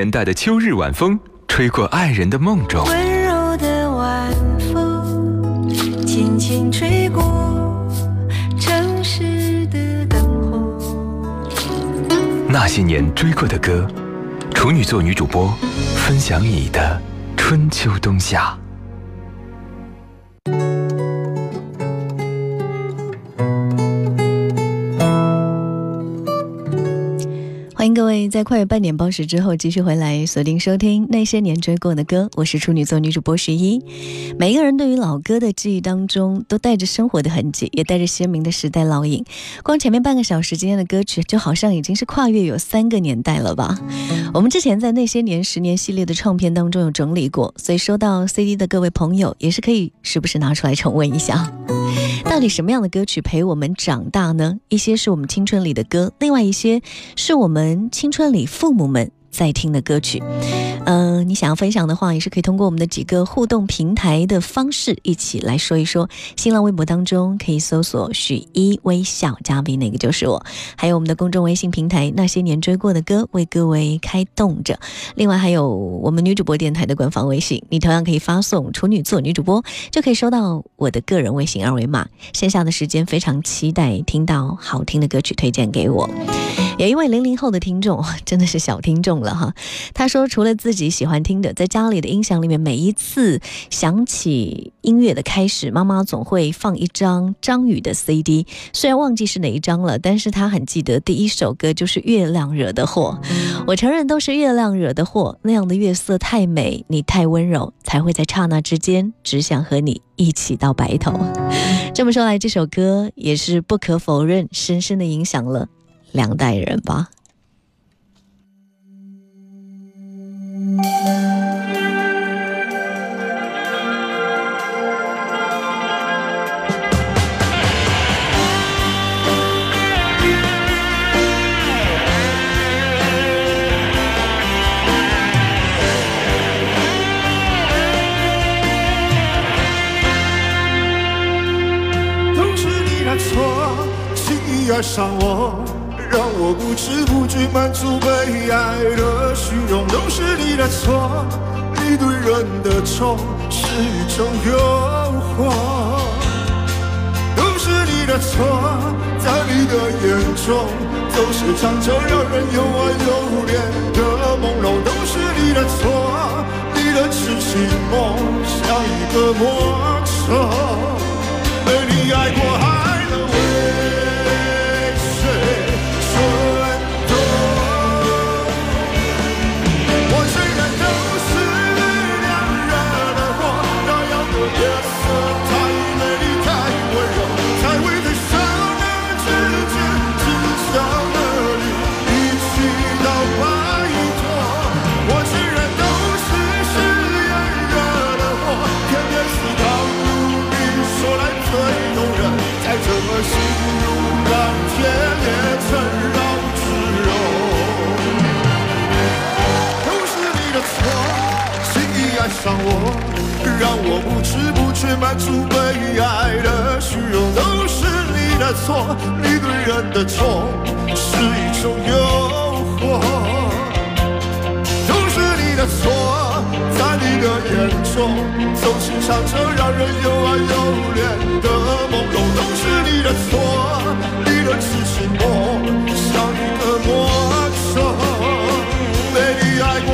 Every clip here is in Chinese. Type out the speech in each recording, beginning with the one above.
年代的秋日晚风，吹过爱人的梦中。温柔的晚风，轻轻吹过城市的灯火。那些年追过的歌，处女座女主播分享你的春秋冬夏。位在快半点报时之后继续回来锁定收听那些年追过的歌，我是处女座女主播十一。每一个人对于老歌的记忆当中，都带着生活的痕迹，也带着鲜明的时代烙印。光前面半个小时今天的歌曲，就好像已经是跨越有三个年代了吧？我们之前在那些年十年系列的唱片当中有整理过，所以收到 CD 的各位朋友也是可以时不时拿出来重温一下。到底什么样的歌曲陪我们长大呢？一些是我们青春里的歌，另外一些是我们青春里父母们在听的歌曲。嗯、你想要分享的话，也是可以通过我们的几个互动平台的方式一起来说一说。新浪微博当中可以搜索“许一微笑”嘉宾那个就是我。还有我们的公众微信平台“那些年追过的歌”为各位开动着。另外还有我们女主播电台的官方微信，你同样可以发送“处女座女主播”，就可以收到我的个人微信二维码。线下的时间非常期待听到好听的歌曲推荐给我。有一位零零后的听众，真的是小听众了哈。他说，除了自己喜欢听的，在家里的音响里面，每一次响起音乐的开始，妈妈总会放一张张宇的 CD。虽然忘记是哪一张了，但是他很记得第一首歌就是《月亮惹的祸》。我承认都是月亮惹的祸，那样的月色太美，你太温柔，才会在刹那之间只想和你一起到白头。这么说来，这首歌也是不可否认，深深的影响了两代人吧。都是你的错，轻易爱上我，让我不知不觉满足被爱的虚荣。都是你的错，你对人的宠是一种诱惑。都是你的错，在你的眼中总是藏着让人又爱又怜的朦胧。都是你的错，你的痴情梦像一个魔咒。被你爱过，爱了我易爱上我，让我不知不觉满足被爱的虚荣。都是你的错，你对人的宠是一种诱惑。都是你的错，在你的眼中总是藏着让人又爱又怜的朦胧。都是你的错，你的痴情梦像一个魔咒。被爱过，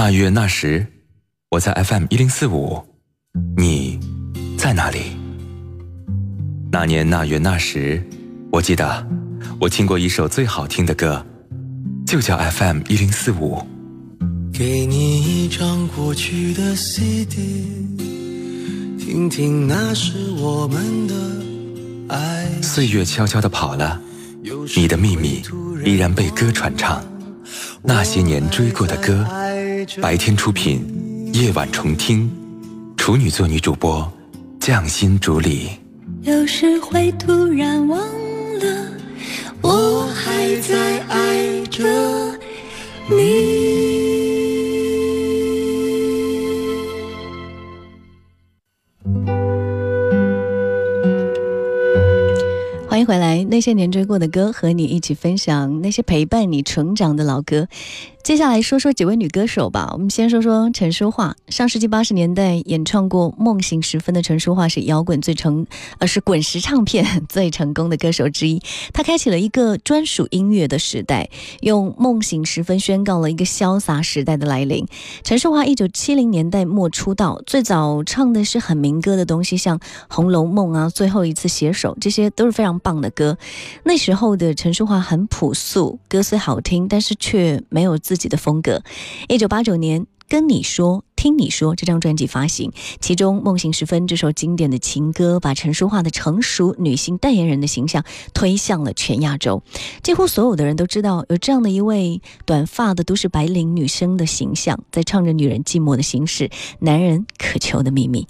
那月那时，我在 FM 一零四五，你在哪里？那年那月那时，我记得我听过一首最好听的歌，就叫 FM 一零四五。给你一张过去的 CD，听听那是我们的爱。岁月悄悄地跑了，你的秘密依然被歌传唱。那些年追过的歌，白天出品，夜晚重听。处女座女主播，匠心主理。有时会突然忘了，我还在爱着你。欢迎回来，那些年追过的歌，和你一起分享那些陪伴你成长的老歌。接下来说说几位女歌手吧。我们先说说陈淑桦。上世纪八十年代演唱过《梦醒时分》的陈淑桦是摇滚最成，呃，是滚石唱片最成功的歌手之一。她开启了一个专属音乐的时代，用《梦醒时分》宣告了一个潇洒时代的来临。陈淑桦一九七零年代末出道，最早唱的是很民歌的东西，像《红楼梦》啊，《最后一次携手》，这些都是非常棒的歌。那时候的陈淑桦很朴素，歌虽好听，但是却没有自己的风格。一九八九年，《跟你说》。听你说这张专辑发行，其中《梦醒时分》这首经典的情歌，把陈淑桦的成熟女性代言人的形象推向了全亚洲。几乎所有的人都知道，有这样的一位短发的都市白领女生的形象，在唱着女人寂寞的心事，男人渴求的秘密。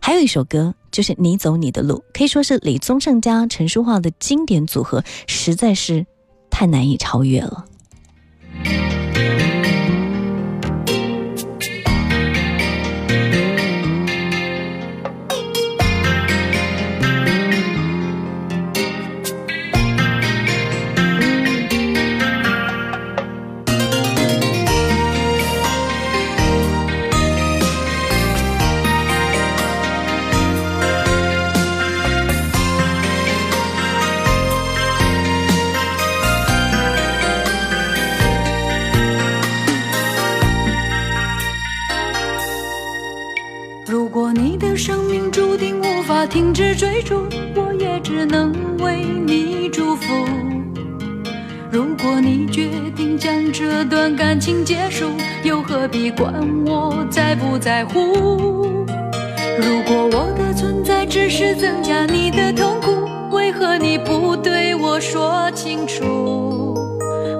还有一首歌，就是《你走你的路》，可以说是李宗盛加陈淑桦的经典组合，实在是太难以超越了。追逐，我也只能为你祝福。如果你决定将这段感情结束，又何必管我在不在乎？如果我的存在只是增加你的痛苦，为何你不对我说清楚？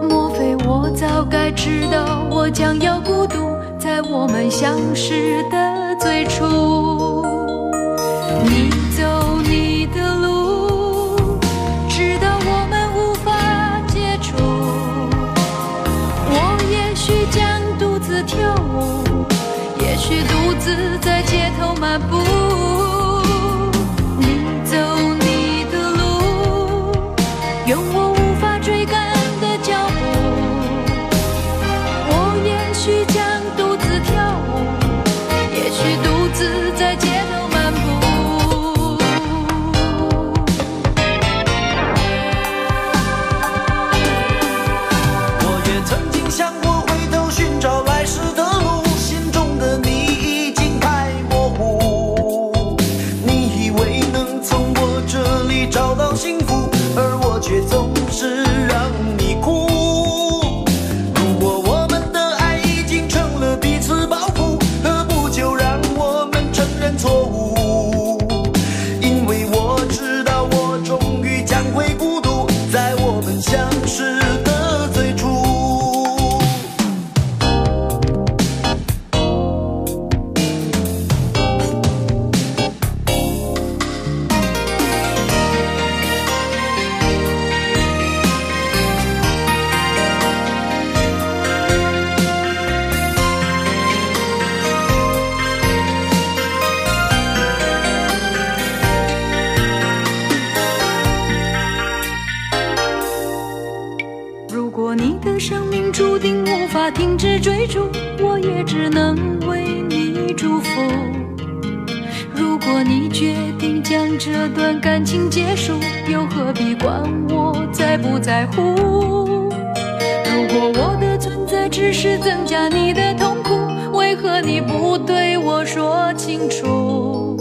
莫非我早该知道我将要孤独，在我们相识的最初。自在街头漫步。也只能为你祝福。如果你决定将这段感情结束又何必管我在不在乎？如果我的存在只是增加你的痛苦为何你不对我说清楚？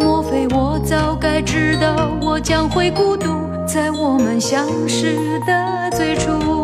莫非我早该知道我将会孤独在我们相识的最初？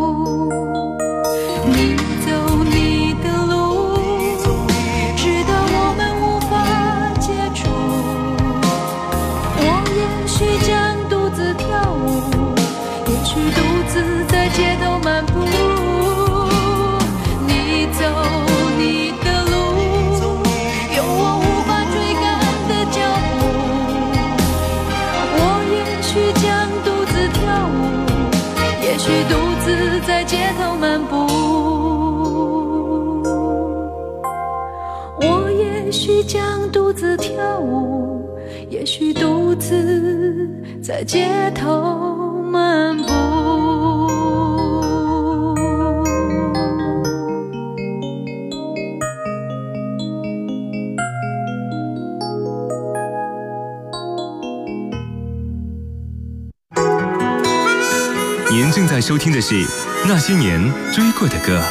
收听的是《那些年追过的歌》。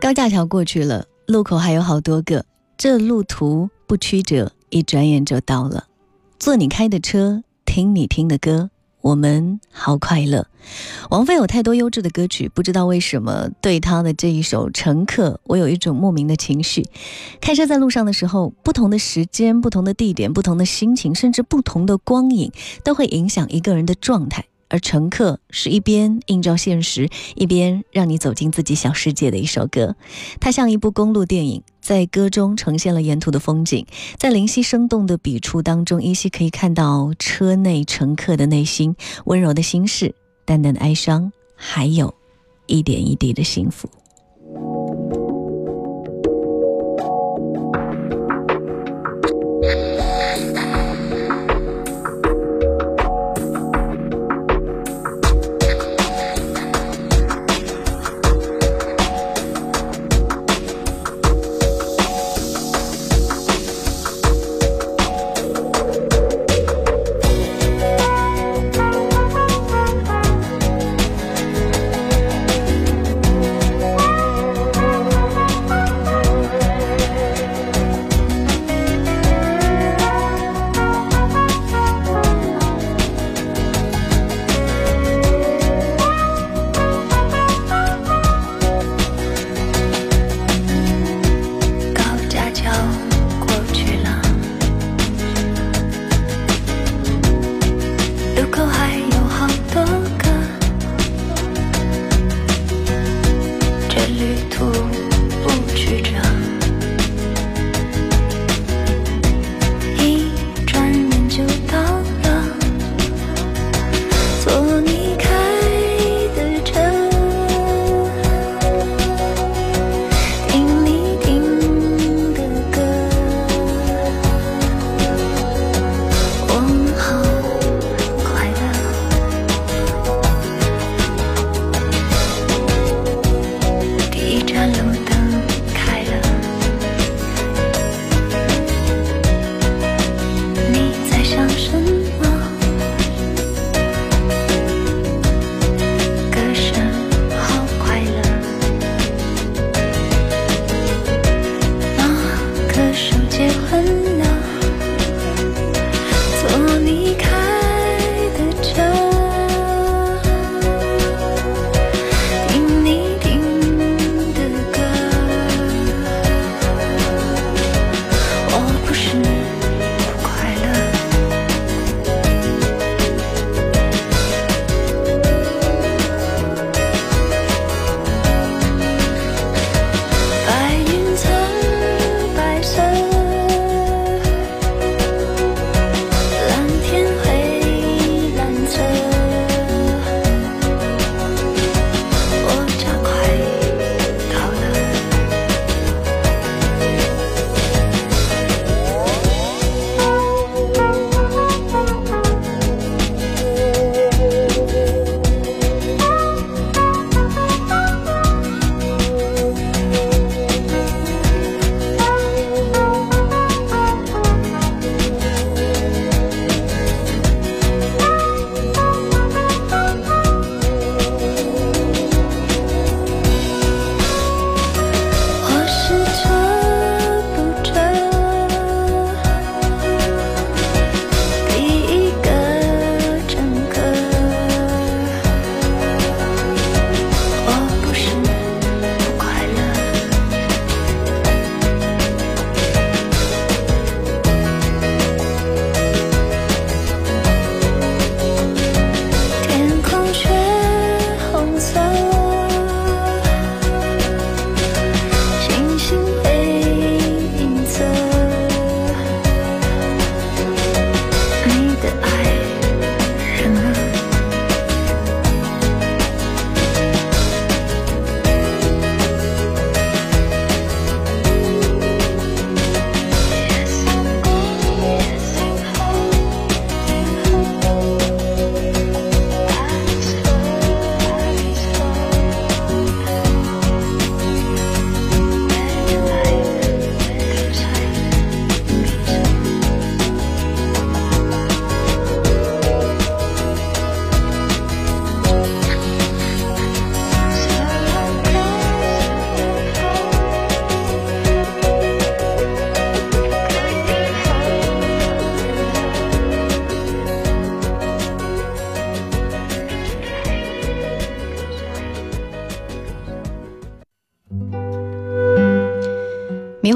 高架桥过去了，路口还有好多个，这路途不曲折，一转眼就到了。坐你开的车，听你听的歌，我们好快乐。王菲有太多优质的歌曲，不知道为什么对她的这一首《乘客》，我有一种莫名的情绪。开车在路上的时候，不同的时间、不同的地点、不同的心情，甚至不同的光影，都会影响一个人的状态。而乘客是一边映照现实，一边让你走进自己小世界的一首歌。它像一部公路电影，在歌中呈现了沿途的风景，在灵犀生动的笔触当中，依稀可以看到车内乘客的内心温柔的心事、淡淡的哀伤，还有一点一滴的幸福。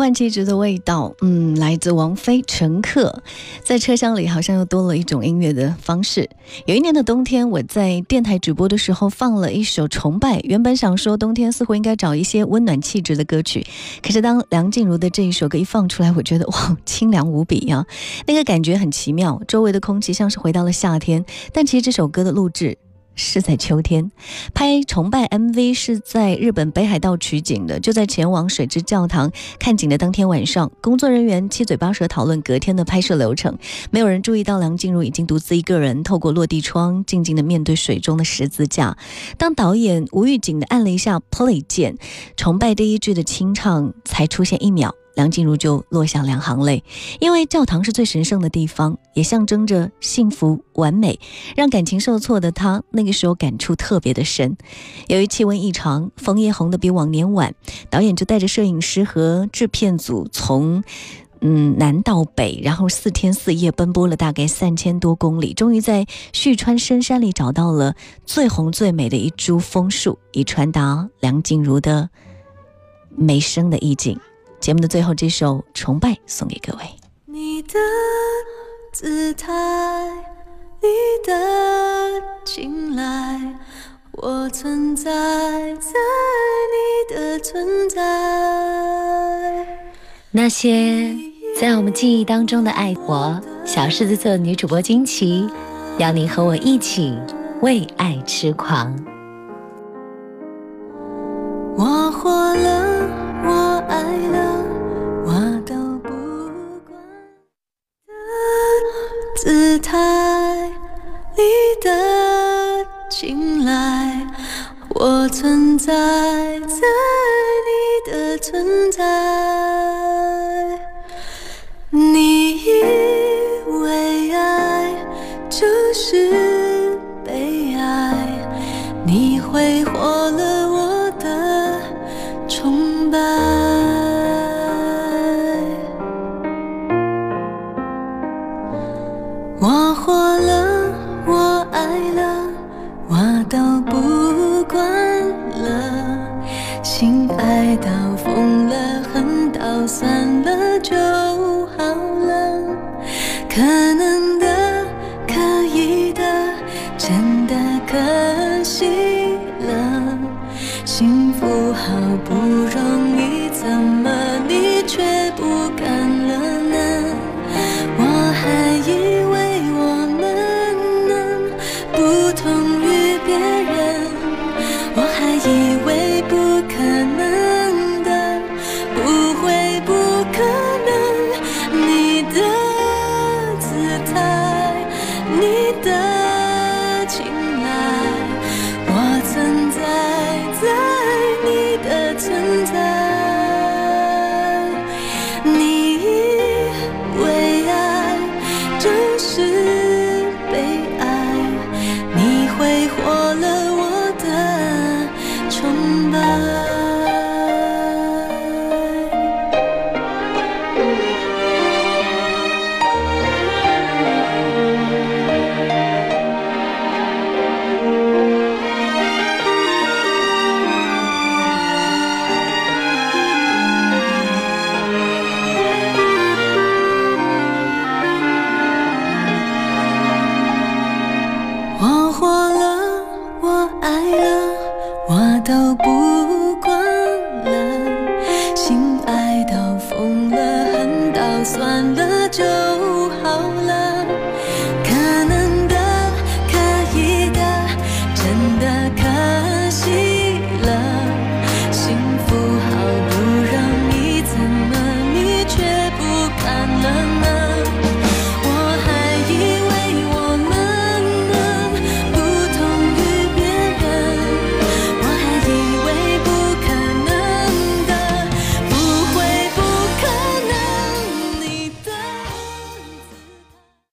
换气质的味道，嗯，来自王菲《乘客》。在车厢里好像又多了一种音乐的方式。有一年的冬天，我在电台直播的时候放了一首《崇拜》。原本想说冬天似乎应该找一些温暖气质的歌曲，可是当梁静茹的这一首歌一放出来，我觉得哇，清凉无比呀！那个感觉很奇妙，周围的空气像是回到了夏天。但其实这首歌的录制。是在秋天，拍《崇拜》MV 是在日本北海道取景的。就在前往水之教堂看景的当天晚上，工作人员七嘴八舌讨论隔天的拍摄流程。没有人注意到梁静茹已经独自一个人透过落地窗，静静地面对水中的十字架。当导演吴玉景的按了一下 Play 键，《崇拜》第一句的清唱才出现一秒。梁静茹就落下两行泪，因为教堂是最神圣的地方，也象征着幸福完美。让感情受挫的他，那个时候感触特别的深。由于气温异常，枫叶红的比往年晚，导演就带着摄影师和制片组从嗯南到北，然后四天四夜奔波了大概三千多公里，终于在旭川深山里找到了最红最美的一株枫树，以传达梁静茹的美声的意境。节目的最后，这首《崇拜》送给各位。你的姿态，你的青睐，我存在在你的存在。那些在我们记忆当中的爱，我小狮子座女主播金奇，邀你和我一起为爱痴狂。我活了，我爱了。算了就好了。可